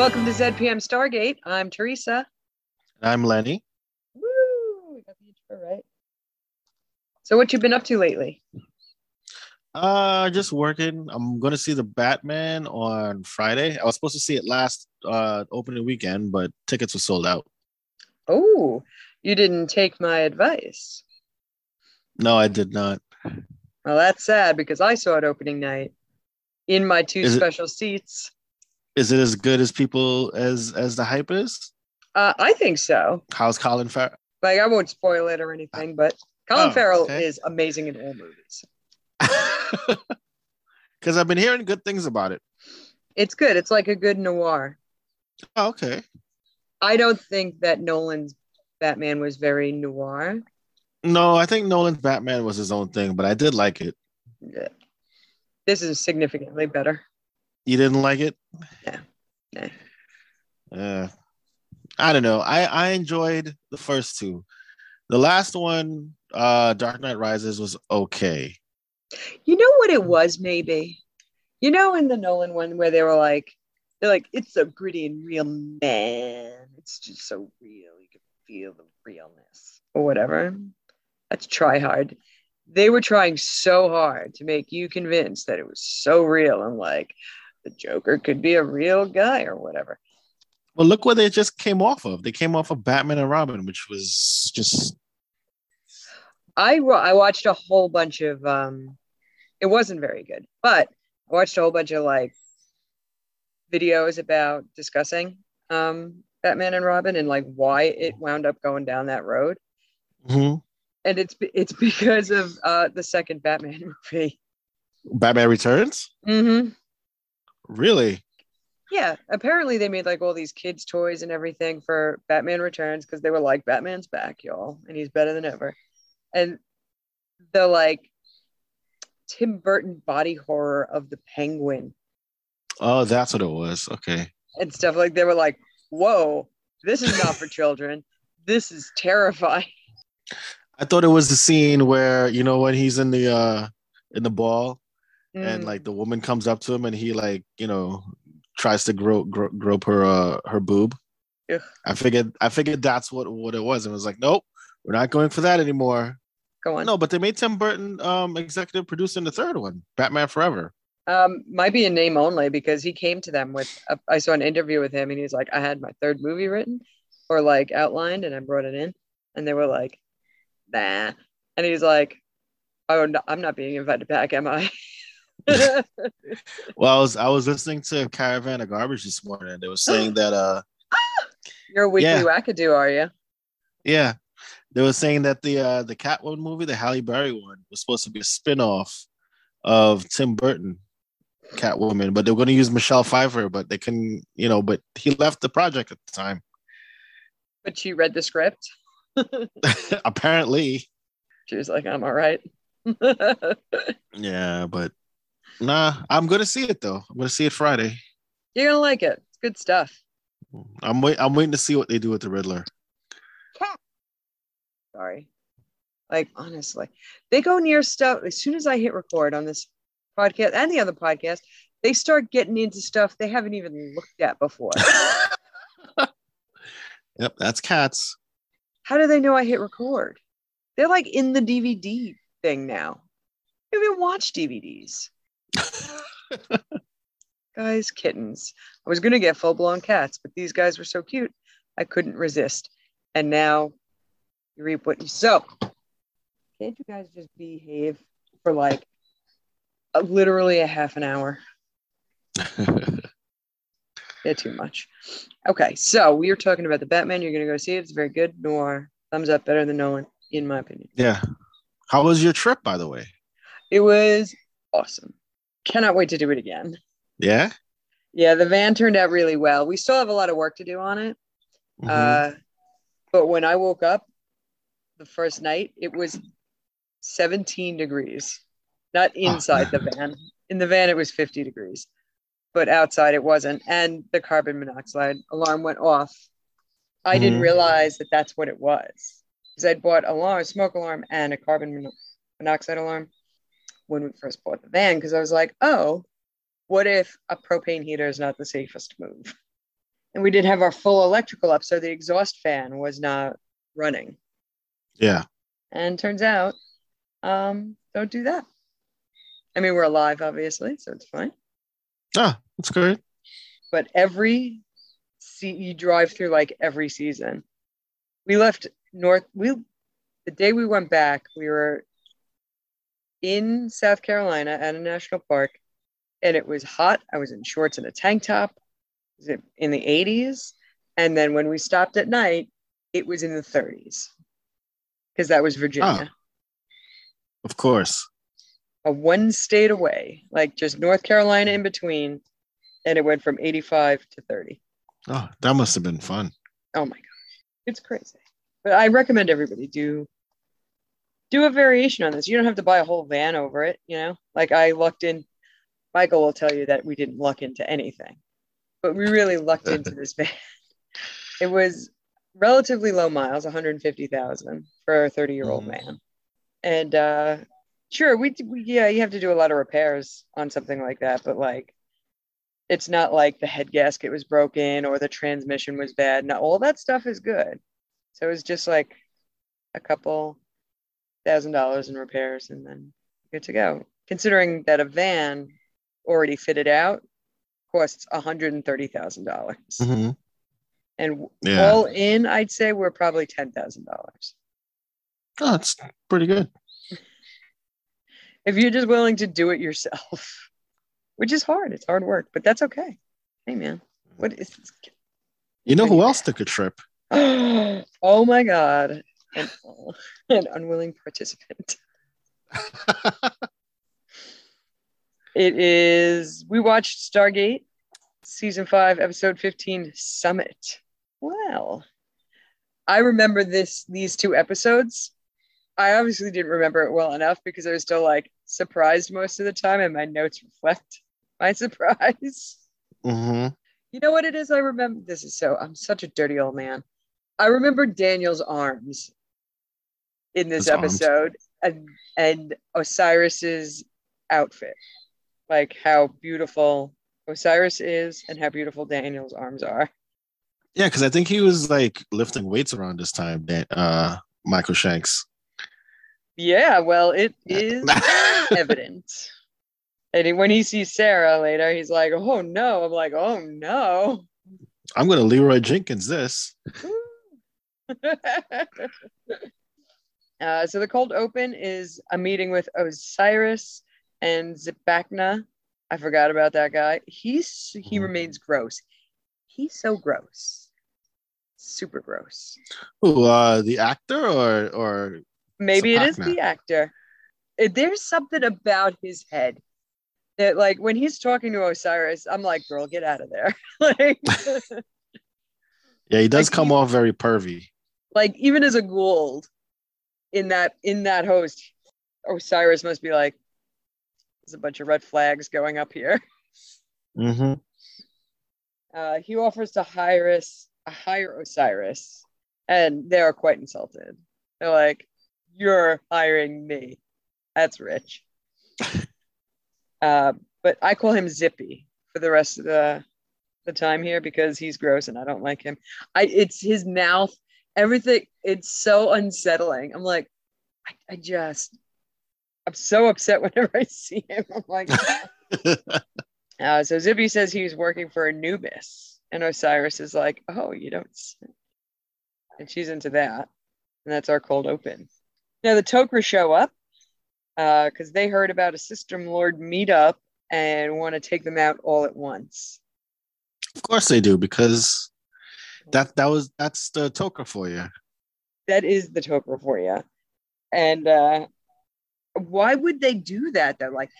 Welcome to ZPM Stargate. I'm Teresa. I'm Lenny. Woo! We got the intro right. So, what you been up to lately? Uh, just working. I'm gonna see the Batman on Friday. I was supposed to see it last uh opening weekend, but tickets were sold out. Oh, you didn't take my advice. No, I did not. Well, that's sad because I saw it opening night in my two Is it- special seats. Is it as good as people as as the hype is? Uh, I think so. How's Colin Farrell? Like, I won't spoil it or anything, but Colin Oh, Farrell okay. is amazing in all movies. Because I've been hearing good things about it. It's good. It's like a good noir. Oh, okay. I don't think that Nolan's Batman was very noir. No, I think Nolan's Batman was his own thing, but I did like it. Yeah. This is significantly better. You didn't like it? No. No. Uh, I don't know. I I enjoyed the first two. The last one, uh, Dark Knight Rises, was okay. You know what it was, maybe? You know, in the Nolan one where they were like, they're like, it's so gritty and real, man. It's just so real. You can feel the realness or whatever. That's try hard. They were trying so hard to make you convinced that it was so real and like the Joker could be a real guy or whatever. Well, look what they just came off of. They came off of Batman and Robin, which was just I I watched a whole bunch of um it wasn't very good, but I watched a whole bunch of like videos about discussing um Batman and Robin and like why it wound up going down that road. Mhm. And it's it's because of uh the second Batman movie. Batman Returns. Mm-hmm. Really? Yeah, apparently they made like all these kids' toys and everything for Batman Returns because they were like, Batman's back, y'all, and he's better than ever. And the like Tim Burton body horror of the penguin Oh, that's what it was. Okay. and stuff like they were like, whoa, this is not for children. This is terrifying. I thought it was the scene where you know when he's in the uh in the ball and Mm. like the woman comes up to him and he like you know tries to grope grope, grope her uh her boob. Yeah. I figured I figured that's what what it was. And it was like, nope, we're not going for that anymore. go on. No, but they made Tim Burton um executive producing the third one, Batman Forever. Um, might be a name only because he came to them with. A, I saw an interview with him, and he's like, "I had my third movie written, or like outlined, and I brought it in." And they were like, "Nah," and he's like, "Oh, no, I'm not being invited back, am I?" Well, I was I was listening to Caravan of Garbage this morning. They were saying that uh You're a weekly Yeah. wackadoo, are you? yeah, they were saying that the uh the Catwoman movie, the Halle Berry one, was supposed to be a spin-off of Tim Burton Catwoman, but they were going to use Michelle Pfeiffer, but they couldn't, you know, but he left the project at the time. But she read the script. Apparently. She was like, "I'm all right." Yeah, but nah, I'm gonna see it though. I'm gonna see it Friday. You're gonna like it. It's good stuff. I'm wait I'm waiting to see what they do with the Riddler. Sorry. Like honestly, they go near stuff as soon as I hit record on this podcast and the other podcast. They start getting into stuff they haven't even looked at before. yep, that's cats. How do they know I hit record? They're like in the DVD thing now. Even watch DVDs. Guys, kittens. I was gonna get full blown cats, but these guys were so cute, I couldn't resist. And now you reap what you sow. Can't you guys just behave for like a, literally a half an hour? Yeah, too much. Okay, so we are talking about the Batman. You're gonna go see it. It's very good. Noir. Thumbs up, better than Nolan, in my opinion. yeah. How was your trip, by the way? It was awesome. Cannot wait to do it again. Yeah. Yeah, the van turned out really well. We still have a lot of work to do on it. Mhm. Uh, but when I woke up the first night, it was 17 degrees, not inside the van. In the van, it was 50 degrees, but outside it wasn't. And the carbon monoxide alarm went off. I didn't Mhm. realize that that's what it was because I'd bought alarm, smoke alarm, and a carbon monoxide alarm when we first bought the van because I was like, oh, what if a propane heater is not the safest move? and we didn't have our full electrical up, so the exhaust fan was not running. Yeah. And turns out, um, don't do that. I mean, we're alive, obviously, so it's fine. Ah, that's great. But every see you drive through like every season. We left North. We the day we went back, we were in South Carolina at a national park, and it was hot. I was in shorts and a tank top. In the 80s? And then when we stopped at night, it was in the 30s because that was Virginia. Of course. a one state away, like just North Carolina in between, and it went from 85 to 30. Oh, that must have been fun. Oh my gosh, it's crazy. But I recommend everybody do do a variation on this. You don't have to buy a whole van over it, you know. Like I lucked in. Michael will tell you that we didn't luck into anything, but we really lucked into this van. It was relatively low miles, 150,000 for a 30 year old Mhm. man, and uh, sure, we, we yeah, you have to do a lot of repairs on something like that, but like. It's not like the head gasket was broken or the transmission was bad. No, all that stuff is good. So it was just like a couple thousand dollars in repairs and then good to go. Considering that a van already fitted out costs $130,000. dollars Mhm. And Yeah. all in, I'd say we're probably $10,000. Oh, that's pretty good. If you're just willing to do it yourself, which is hard, it's hard work, but that's okay. Hey, man, what is this? You know who else took a trip? oh my God. An, an unwilling participant. It is, we watched Stargate season five, episode 15, Summit. Well, I remember this, these two episodes. I obviously didn't remember it well enough because I was still like surprised most of the time, and my notes reflect my surprise. hmm You know what it is? I remember this is so, I'm such a dirty old man. I remember Daniel's arms in this His arms. episode and, and Osiris's outfit. Like how beautiful Osiris is and how beautiful Daniel's arms are. Yeah, because I think he was like lifting weights around this time. Dan- Uh, Michael Shanks. Yeah, well, it is evident. And when he sees Sarah later, he's like, oh no. I'm like, oh no. I'm gonna Leroy Jenkins this. uh, so the cold open is a meeting with Osiris and Zipacna. I forgot about that guy. He's he Mhm. remains gross. He's so gross. Super gross. Who, uh, the actor or or Maybe it is the actor. Uh, There's something about his head that, like, when he's talking to Osiris, I'm like, girl, get out of there. like, yeah, he does Like, come he- off very pervy. like even as a Goa'uld in that in that host, Osiris must be like, there's a bunch of red flags going up here. hmm Uh, he offers to hire us, hire Osiris, and they are quite insulted. They're like, "You're hiring me. That's rich." uh, but I call him Zippy for the rest of the the time here because he's gross and I don't like him. I it's his mouth, everything. It's so unsettling. I'm like, I, I just, I'm so upset whenever I see him. I'm like. Uh, so Zippy says he's working for Anubis, and Osiris is like, "Oh, you don't," s-" and she's into that, and that's our cold open. Now the Tok'ra show up because they heard about a System Lord meetup and want to take them out all at once. Of course they do, because that that was that's the Tok'ra for you. That is the Tok'ra for you, and uh, why would they do that though? Like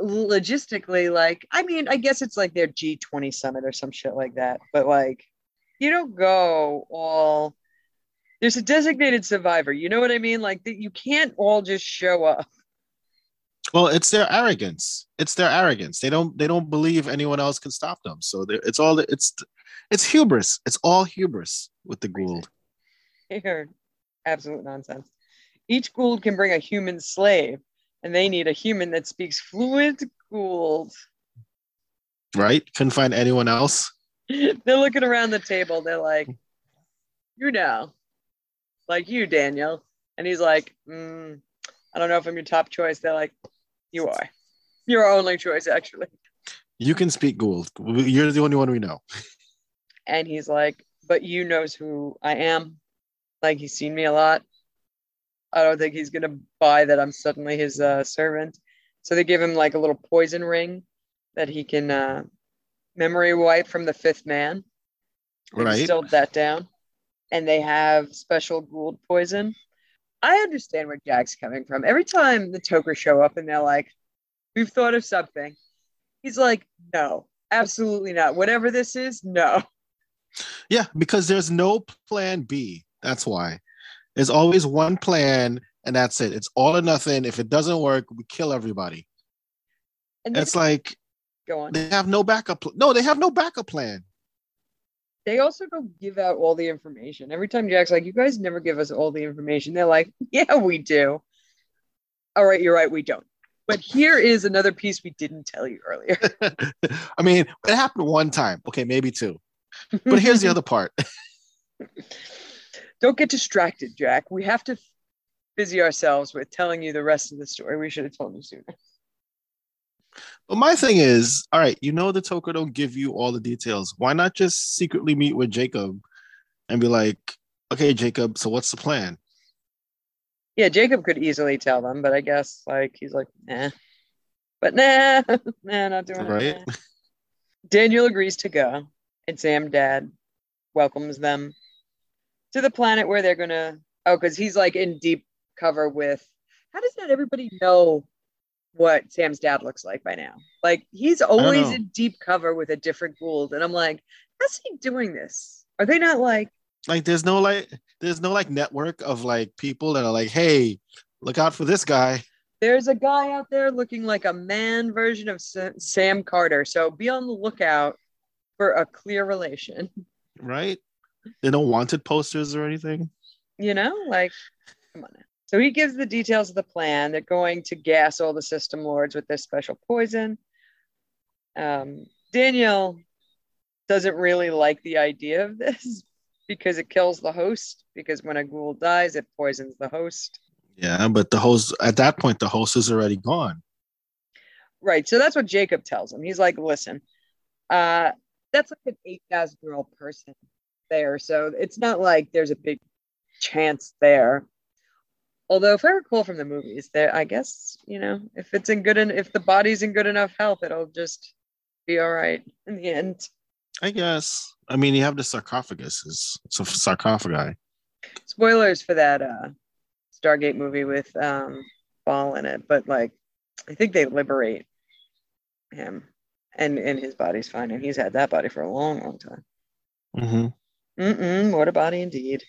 logistically, like I mean, I guess it's like their G20 summit or some shit like that, but like you don't go all there's a designated survivor you know what i mean like that you can't all just show up Well, it's their arrogance. It's their arrogance. They don't they don't believe anyone else can stop them. So it's all it's it's hubris. It's all hubris with the Goa'uld. here absolute nonsense each Goa'uld can bring a human slave and they need a human that speaks fluent Goa'uld Right? Couldn't find anyone else. They're looking around the table. They're like, you know, like you, Daniel. And he's like, mm, I don't know if I'm your top choice. They're like, you are. Your only choice, actually. You can speak Goa'uld. You're the only one we know. And he's like, but you knows who I am. Like he's seen me a lot. I don't think he's gonna buy that I'm suddenly his uh, servant. So they give him like a little poison ring that he can uh, memory wipe from the fifth man. Right. Distilled that down, and they have special Goa'uld poison. I understand where Jack's coming from. Every time the Tok'ra show up and they're like, "We've thought of something," he's like, "No, absolutely not. Whatever this is, no." Yeah, because there's no plan B. That's why. There's always one plan, and that's it. It's all or nothing. If it doesn't work, we kill everybody. And It's like go on. they have no backup. Pl- no, they have no backup plan. They also don't give out all the information. Every time Jack's like, "You guys never give us all the information," they're like, "Yeah, we do." All right, you're right, we don't. But here is another piece we didn't tell you earlier. I mean, it happened one time. Okay, maybe two. But here's the other part. don't get distracted, Jack. We have to busy ourselves with telling you the rest of the story. We should have told you sooner. But my thing is, all right, you know the Tok'ra don't give you all the details. Why not just secretly meet with Jacob and be like, okay, Jacob, so what's the plan? Yeah, Jacob could easily tell them, but I guess like he's like, nah. But nah, nah, not doing that. Right? it. nah. Daniel agrees to go, and Sam Dad welcomes them to the planet where they're gonna. Oh, because he's like in deep cover with. How does not everybody know what Sam's dad looks like by now? Like he's always in deep cover with a different Goa'uld, and I'm like, how's he doing this? Are they not like? Like there's no like there's no like network of like people that are like, hey, look out for this guy. there's a guy out there looking like a man version of Sam Carter. So be on the lookout for a clear relation. Right? They don't wanted posters or anything. You know, like, come on now. So he gives the details of the plan. They're going to gas all the system lords with this special poison. Um, Daniel doesn't really like the idea of this because it kills the host. Because when a ghoul dies, it poisons the host. Yeah, but the host at that point the host is already gone. Right. So that's what Jacob tells him. He's like, listen, uh, that's like an 8,000 year old person there. So it's not like there's a big chance there. Although, if I recall from the movies, there, I guess, you know, if it's in good, en- if the body's in good enough health, it'll just be all right in the end. I guess. I mean, you have the sarcophagus. It's, it's a sarcophagi. Spoilers for that uh, Stargate movie with um, Baal in it, but like, I think they liberate him and, and his body's fine. And he's had that body for a long, long time. Mm hmm Mm-mm, what a body indeed.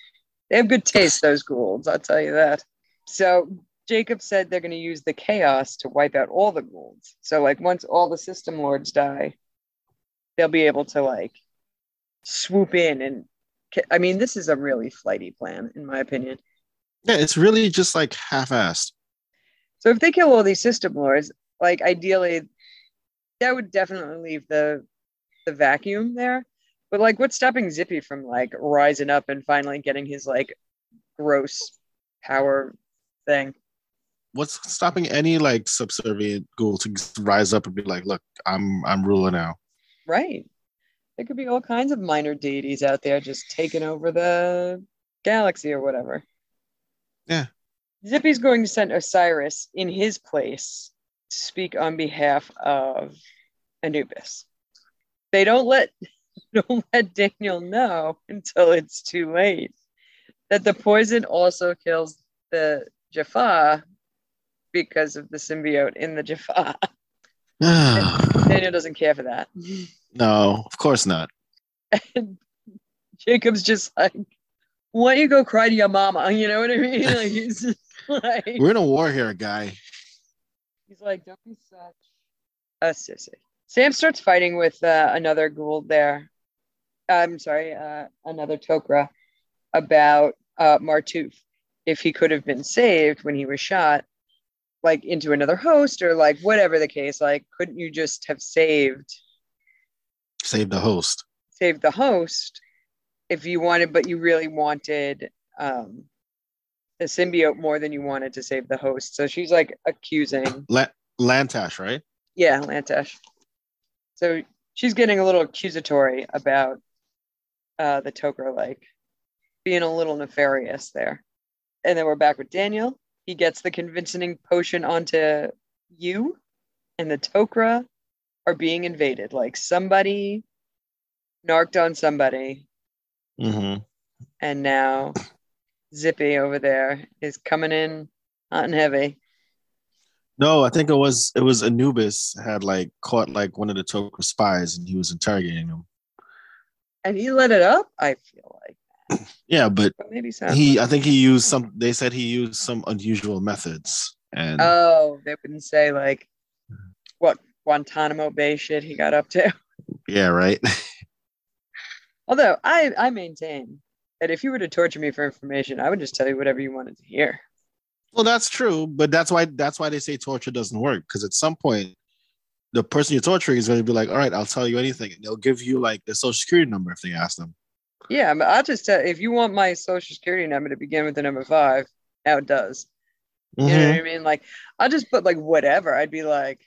They have good taste, those Goa'ulds, I'll tell you that. So Jacob said they're going to use the chaos to wipe out all the Goa'ulds. So, like, once all the system lords die, they'll be able to, like, swoop in. And I mean, this is a really flighty plan, in my opinion. Yeah, it's really just like half-assed. So, if they kill all these system lords, like, ideally, that would definitely leave the the vacuum there. But like, what's stopping Zippy from like rising up and finally getting his like gross power thing? What's stopping any like subservient ghoul to rise up and be like, "Look, I'm I'm ruler now." Right. There could be all kinds of minor deities out there just taking over the galaxy or whatever. Yeah. Zippy's going to send Osiris in his place to speak on behalf of Anubis. They don't let don't let Daniel know until it's too late that the poison also kills the Jaffa because of the symbiote in the Jaffa. Daniel doesn't care for that. no, of course not. And Jacob's just like, why don't you go cry to your mama? You know what I mean? Like he's just like We're in a war here, guy. he's like, don't be such a sissy. Sam starts fighting with uh, another Goa'uld there. I'm sorry, uh, another Tok'ra about uh, Martouf. If he could have been saved when he was shot, like into another host or like whatever the case, like couldn't you just have saved Save the host. save the host if you wanted, but you really wanted um, the symbiote more than you wanted to save the host. So she's like accusing. La- Lantash, right? Yeah, Lantash. So she's getting a little accusatory about uh, the Tok'ra, like being a little nefarious there. And then we're back with Daniel. He gets the convincing potion onto you, and the Tok'ra are being invaded. Like somebody narked on somebody, Mm-hmm. and now Zippy over there is coming in hot and heavy. No, I think it was it was Anubis had like caught like one of the Tok'ra spies and he was interrogating him. And he let it up, I feel like. Yeah, but maybe so. he I think he used some they said he used some unusual methods and oh, they wouldn't say like what Guantanamo Bay shit he got up to. yeah, right. Although I, I maintain that if you were to torture me for information, I would just tell you whatever you wanted to hear. well, that's true, but that's why that's why they say torture doesn't work because at some point the person you're torturing is going to be like, "All right, I'll tell you anything." And they'll give you like the social security number if they ask them. Yeah, but I'll just tell if you want my social security number to begin with the number five, now it does. You know what I mean? Like I'll just put like whatever. I'd be like,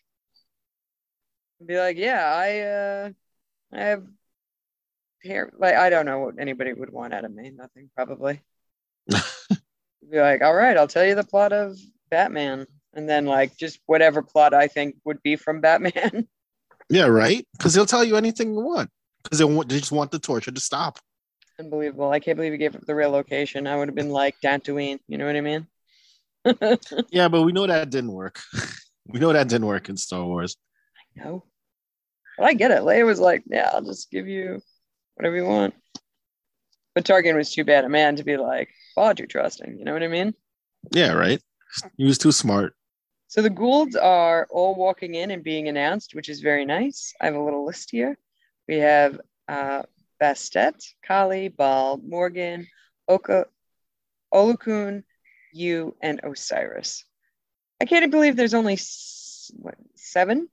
be like, yeah, I uh I have hair like I don't know what anybody would want out of me. Nothing probably. be like, all right, I'll tell you the plot of Batman. And then like just whatever plot I think would be from Batman. Yeah, right. Because they'll tell you anything you want because they want they just want the torture to stop. Unbelievable. I can't believe he gave up the real location. I would have been like Dantooine. You know what I mean? Yeah, but we know that didn't work. we know that didn't work in Star Wars. No. But I get it. Leia was like, yeah, I'll just give you whatever you want. But Tarkin was too bad a man to be like, far too trusting. You know what I mean? Yeah, right. He was too smart. So the Goa'ulds are all walking in and being announced, which is very nice. I have a little list here. We have uh, Bastet, Kali, Baal, Morgan, Oka, Olokun, Yu, and Osiris. I can't believe there's only what, seven.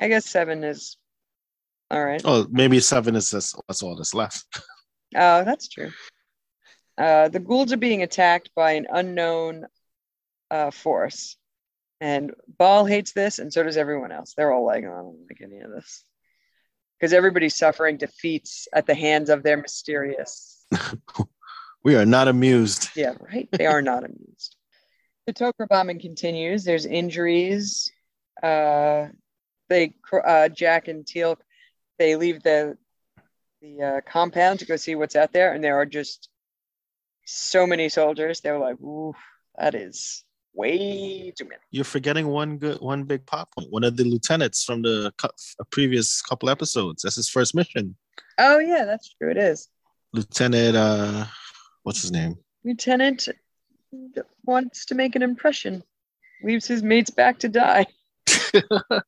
I guess seven is all right. Oh, maybe seven is just, that's all that's left. Oh, that's true. Uh, the ghouls are being attacked by an unknown uh, force. And Baal hates this, and so does everyone else. They're all like, oh, I don't like any of this. Because everybody's suffering defeats at the hands of their mysterious. We are not amused. Yeah, right? They are not amused. The Tok'ra bombing continues. There's injuries. Uh, they, cr- uh, Jack and Teal, they leave the the uh, compound to go see what's out there, and there are just so many soldiers. They're like, "Ooh, that is way too many." You're forgetting one good, one big pop point. One of the lieutenants from the cou- a previous couple episodes. That's his first mission. Oh yeah, that's true. It is. Lieutenant, uh, what's his name? Lieutenant wants to make an impression, leaves his mates back to die.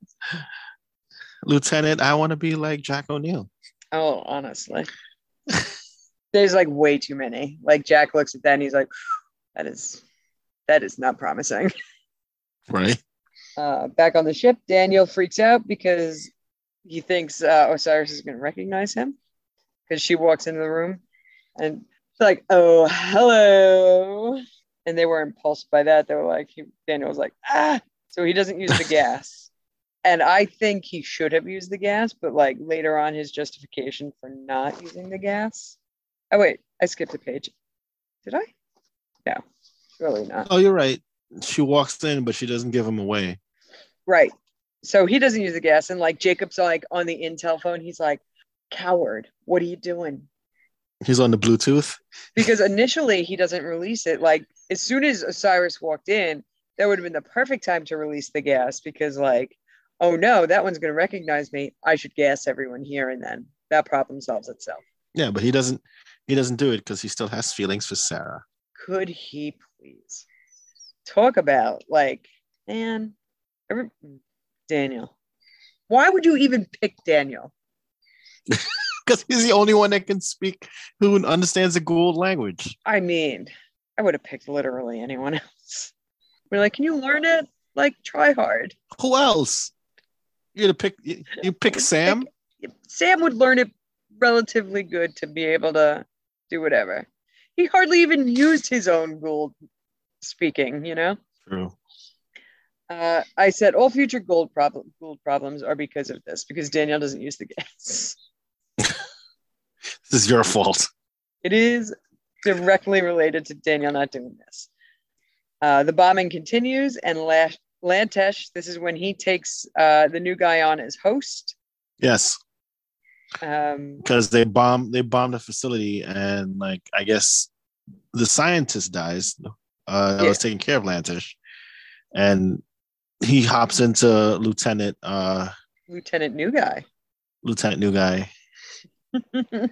Lieutenant, I want to be like Jack O'Neill. Oh, honestly. There's like way too many. Like Jack looks at that and he's like, that is that is not promising. Right? Uh, back on the ship, Daniel freaks out because he thinks uh, Osiris is going to recognize him because she walks into the room and she's like, "Oh, hello," and they were impulsed by that. They were like, he, Daniel was like, "Ah," so he doesn't use the gas, and I think he should have used the gas, but like later on, his justification for not using the gas. Oh wait, I skipped a page. Did I? No, really not. Oh, you're right. She walks in, but she doesn't give him away. Right. So he doesn't use the gas. And like Jacob's like on the Intel phone, he's like, coward, what are you doing? He's on the Bluetooth. Because initially he doesn't release it. Like as soon as Osiris walked in, that would have been the perfect time to release the gas because like, oh no, that one's gonna recognize me. I should gas everyone here and then that problem solves itself. Yeah, but he doesn't. He doesn't do it because he still has feelings for Sarah. Could he please talk about like, man, every, Daniel. Why would you even pick Daniel? Because he's the only one that can speak, who understands the Goa'uld language. I mean, I would have picked literally anyone else. We're like, can you learn it? Like, try hard. Who else? You gonna pick? You, you pick Sam? Sam would learn it relatively good to be able to do whatever. He hardly even used his own Goa'uld speaking, you know? True. Uh, I said all future gold problem Goa'uld problems are because of this, because Danielle doesn't use the gas. This is your fault. It is directly related to Danielle not doing this. Uh, the bombing continues, and Lash- Lantash, this is when he takes uh, the new guy on as host. Yes, Um, because they bomb they bombed the facility, and like I guess the scientist dies. Uh, that was taking care of Lantash, and he hops into Lieutenant uh Lieutenant New Guy. Lieutenant New Guy.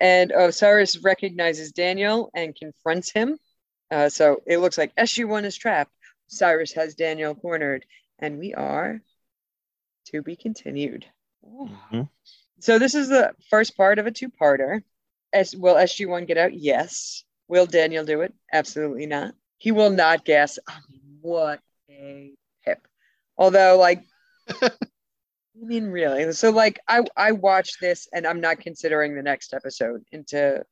and Osiris recognizes Daniel and confronts him. Uh, so it looks like SU one is trapped. Cyrus has Daniel cornered, and we are to be continued. Mhm. So this is the first part of a two-parter. As will SG1 get out? Yes. Will Daniel do it? Absolutely not. He will not guess. I mean, what a pip. Although, like, I mean, really. So, like, I I watched this, and I'm not considering the next episode into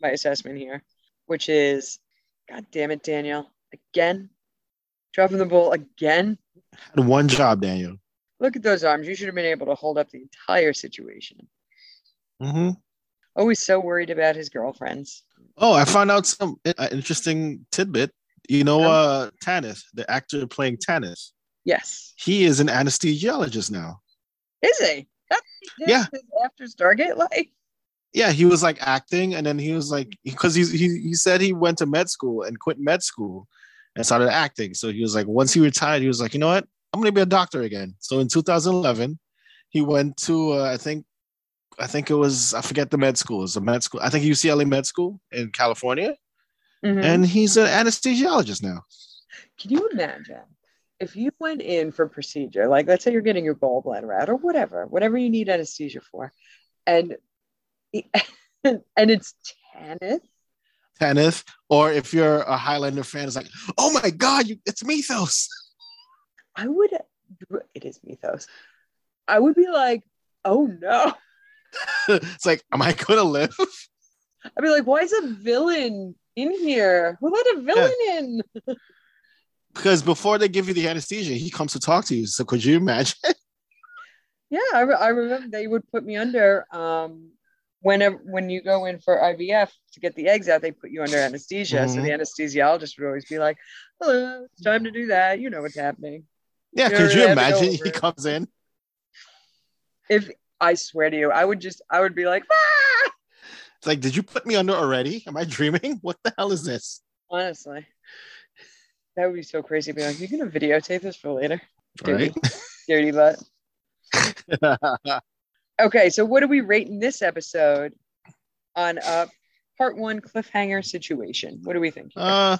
my assessment here, which is, God damn it, Daniel, again, dropping the ball again. Had one job, Daniel. Look at those arms. You should have been able to hold up the entire situation. hmm Always so worried about his girlfriends. Oh, I found out some uh, interesting tidbit. You know, uh, Tanith, the actor playing Tanith, Yes. he is an anesthesiologist now. Is he? That's Yeah. after Stargate life. Yeah, he was like acting, and then he was like, because he he said he went to med school and quit med school and started acting. So he was like, once he retired, he was like, you know what, I'm gonna be a doctor again. So in 2011, he went to uh, I think I think it was I forget the med school. It's a med school. I think UCLA Med School in California, Mhm. and he's an anesthesiologist now. Can you imagine if you went in for procedure, like let's say you're getting your gallbladder out or whatever, whatever you need anesthesia for, and and it's Tanith. Tanith, or if you're a Highlander fan, it's like, oh my god, you, it's Methos. I would. It is Methos. I would be like, oh no. it's like, am I gonna live? I'd be like, why is a villain in here? Who let a villain in? Because before they give you the anesthesia, he comes to talk to you. So could you imagine? Yeah, I, re- I remember they would put me under um whenever when you go in for IVF to get the eggs out, they put you under anesthesia. So Mhm. the anesthesiologist would always be like, "Hello, it's time to do that. You know what's happening." Yeah, could you gonna have to go imagine he comes in? If I swear to you, I would just I would be like, "Ah!" It's like, did you put me under already? Am I dreaming? What the hell is this? honestly, that would be so crazy. Be like, "You gonna videotape this for later?" Dirty, Right? dirty butt. Okay, so what do we rate in this episode on uh part one cliffhanger situation? What do we think? here? uh,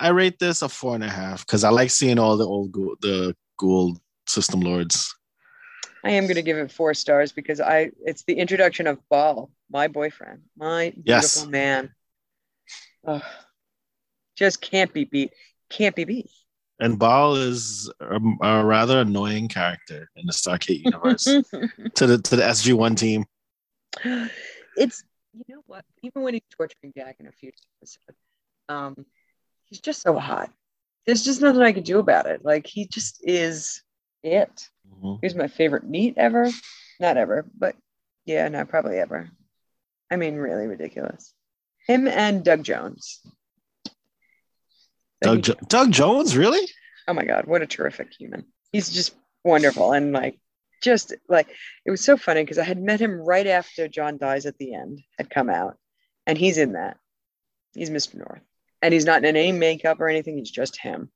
I rate this a four and a half because I like seeing all the old Goa'uld, the Goa'uld system lords. I am going to give it four stars because I it's the introduction of Baal, my boyfriend, my beautiful Yes. man. Ugh. just can't be beat. Can't be beat. And Baal is a, a rather annoying character in the Stargate universe to the to the SG One team. it's you know what? Even when he's torturing Jack in a future episode, um, he's just so hot. There's just nothing I could do about it. Like he just is it. Mhm. He's my favorite meat ever. Not ever, but yeah, no, probably ever. I mean, really ridiculous. Him and Doug Jones. Doug jo- Doug Jones, really? oh my God, what a terrific human. He's just wonderful. And like, just like, it was so funny because I had met him right after John Dies at the End had come out. And he's in that. He's Mr. North. And he's not in any makeup or anything. He's just him.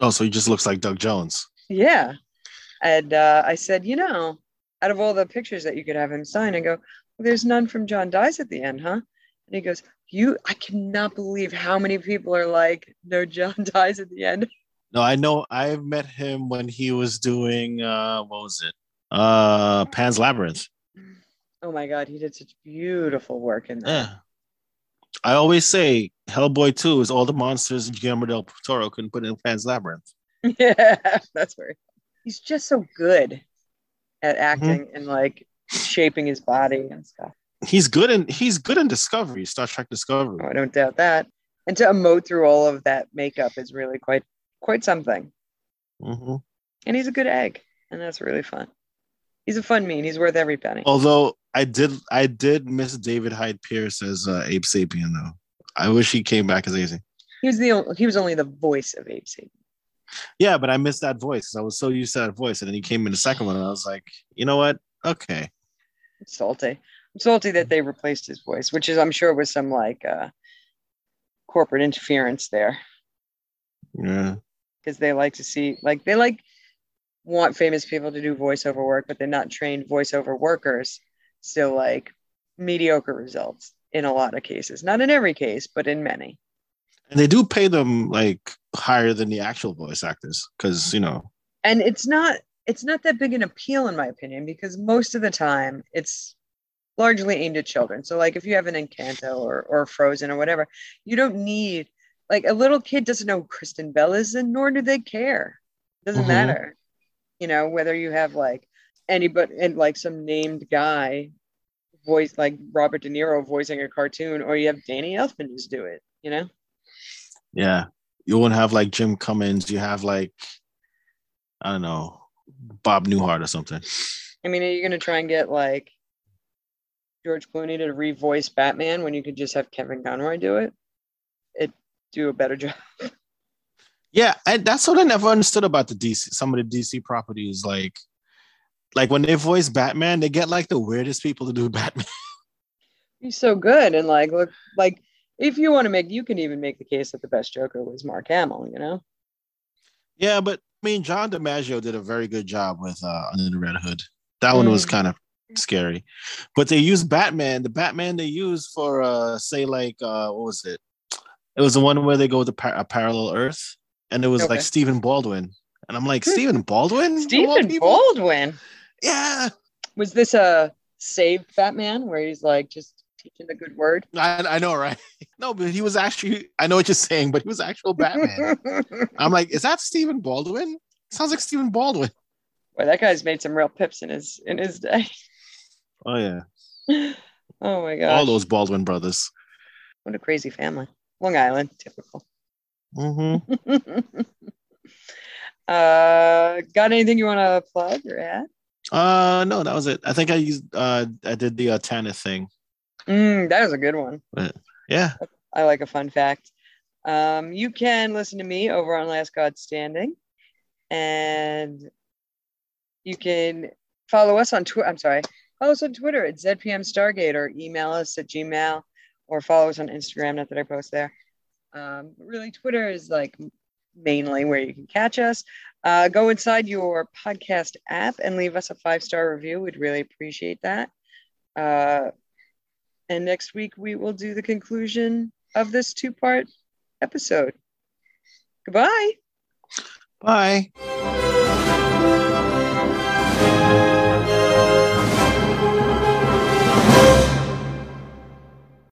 Oh, so he just looks like Doug Jones. Yeah. And uh, I said, you know, out of all the pictures that you could have him sign, I go, well, there's none from John Dies at the end, huh? And he goes, you, I cannot believe how many people are like, no, John Dies at the end. No, I know. I've met him when he was doing uh, what was it? Uh, Pan's Labyrinth. Oh my God, he did such beautiful work in that. Yeah. I always say Hellboy 2 is all the monsters Guillermo del Toro couldn't put in Pan's Labyrinth. Yeah, that's very. He's just so good at acting and like shaping his body and stuff. He's good in he's good in Discovery, Star Trek Discovery. Oh, I don't doubt that. And to emote through all of that makeup is really quite quite something. hmm And he's a good egg, and that's really fun. He's a fun mean. He's worth every penny. Although I did I did miss David Hyde Pierce as uh, Abe Sapien though. I wish he came back as Abe. He was the only, he was only the voice of Abe. Yeah, but I missed that voice. Because I was so used to that voice, and then he came in the second one, and I was like, you know what? Okay. It's salty. I'm salty that they replaced his voice, which is I'm sure was some like uh, corporate interference there Yeah. because they like to see like they like want famous people to do voiceover work, but they're not trained voiceover workers. So like mediocre results in a lot of cases. Not in every case, but in many. And they do pay them like higher than the actual voice actors because you know. and it's not it's not that big an appeal in my opinion because most of the time it's largely aimed at children so like if you have an encanto or, or frozen or whatever you don't need like a little kid doesn't know who kristen bell is and nor do they care It doesn't Mhm. matter you know whether you have like anybody and like some named guy voice like robert de niro voicing a cartoon or you have danny elfman just do it you know Yeah. You won't have like Jim Cummings. You have like, I don't know, Bob Newhart or something. I mean, are you going to try and get like George Clooney to revoice Batman when you could just have Kevin Conroy do it? It do a better job. Yeah, I, that's what I never understood about the DC. Some of the DC properties, like, like when they voice Batman, they get like the weirdest people to do Batman. He's so good, and like, look, like if you want to make, you can even make the case that the best Joker was Mark Hamill. You know, yeah, but I mean, John DiMaggio did a very good job with uh, Under the Red Hood. That one was Mm. kind of scary, but they used Batman. The Batman they used for, uh, say, like, uh, what was it? It was the one where they go to par- a parallel Earth, and it was Okay. like Stephen Baldwin, and I'm like, Stephen Baldwin, Stephen? Baldwin Yeah, was this a saved Batman where he's like just teaching the good word? I, I know, right? No, but he was actually, I know what you're saying, but he was actual Batman. I'm like, is that Stephen Baldwin? Sounds like Stephen Baldwin. Boy, that guy's made some real pips in his in his day. Oh, yeah. oh my god. All those Baldwin brothers. what a crazy family. Long Island, typical. Mm-hmm. uh, got anything you want to plug or add? Uh, no, that was it. I think I used, uh, I did the uh, Tanith thing. Mm, that was a good one. Yeah. I like a fun fact. Um, you can listen to me over on Last God Standing, and you can follow us on Twitter. I'm sorry, follow us on Twitter at ZPM Stargate or email us at Gmail or follow us on Instagram. Not that I post there. Um, really, Twitter is like mainly where you can catch us. Uh, go inside your podcast app and leave us a five star review. We'd really appreciate that. Uh, and next week we will do the conclusion of this two part episode. Goodbye. Bye.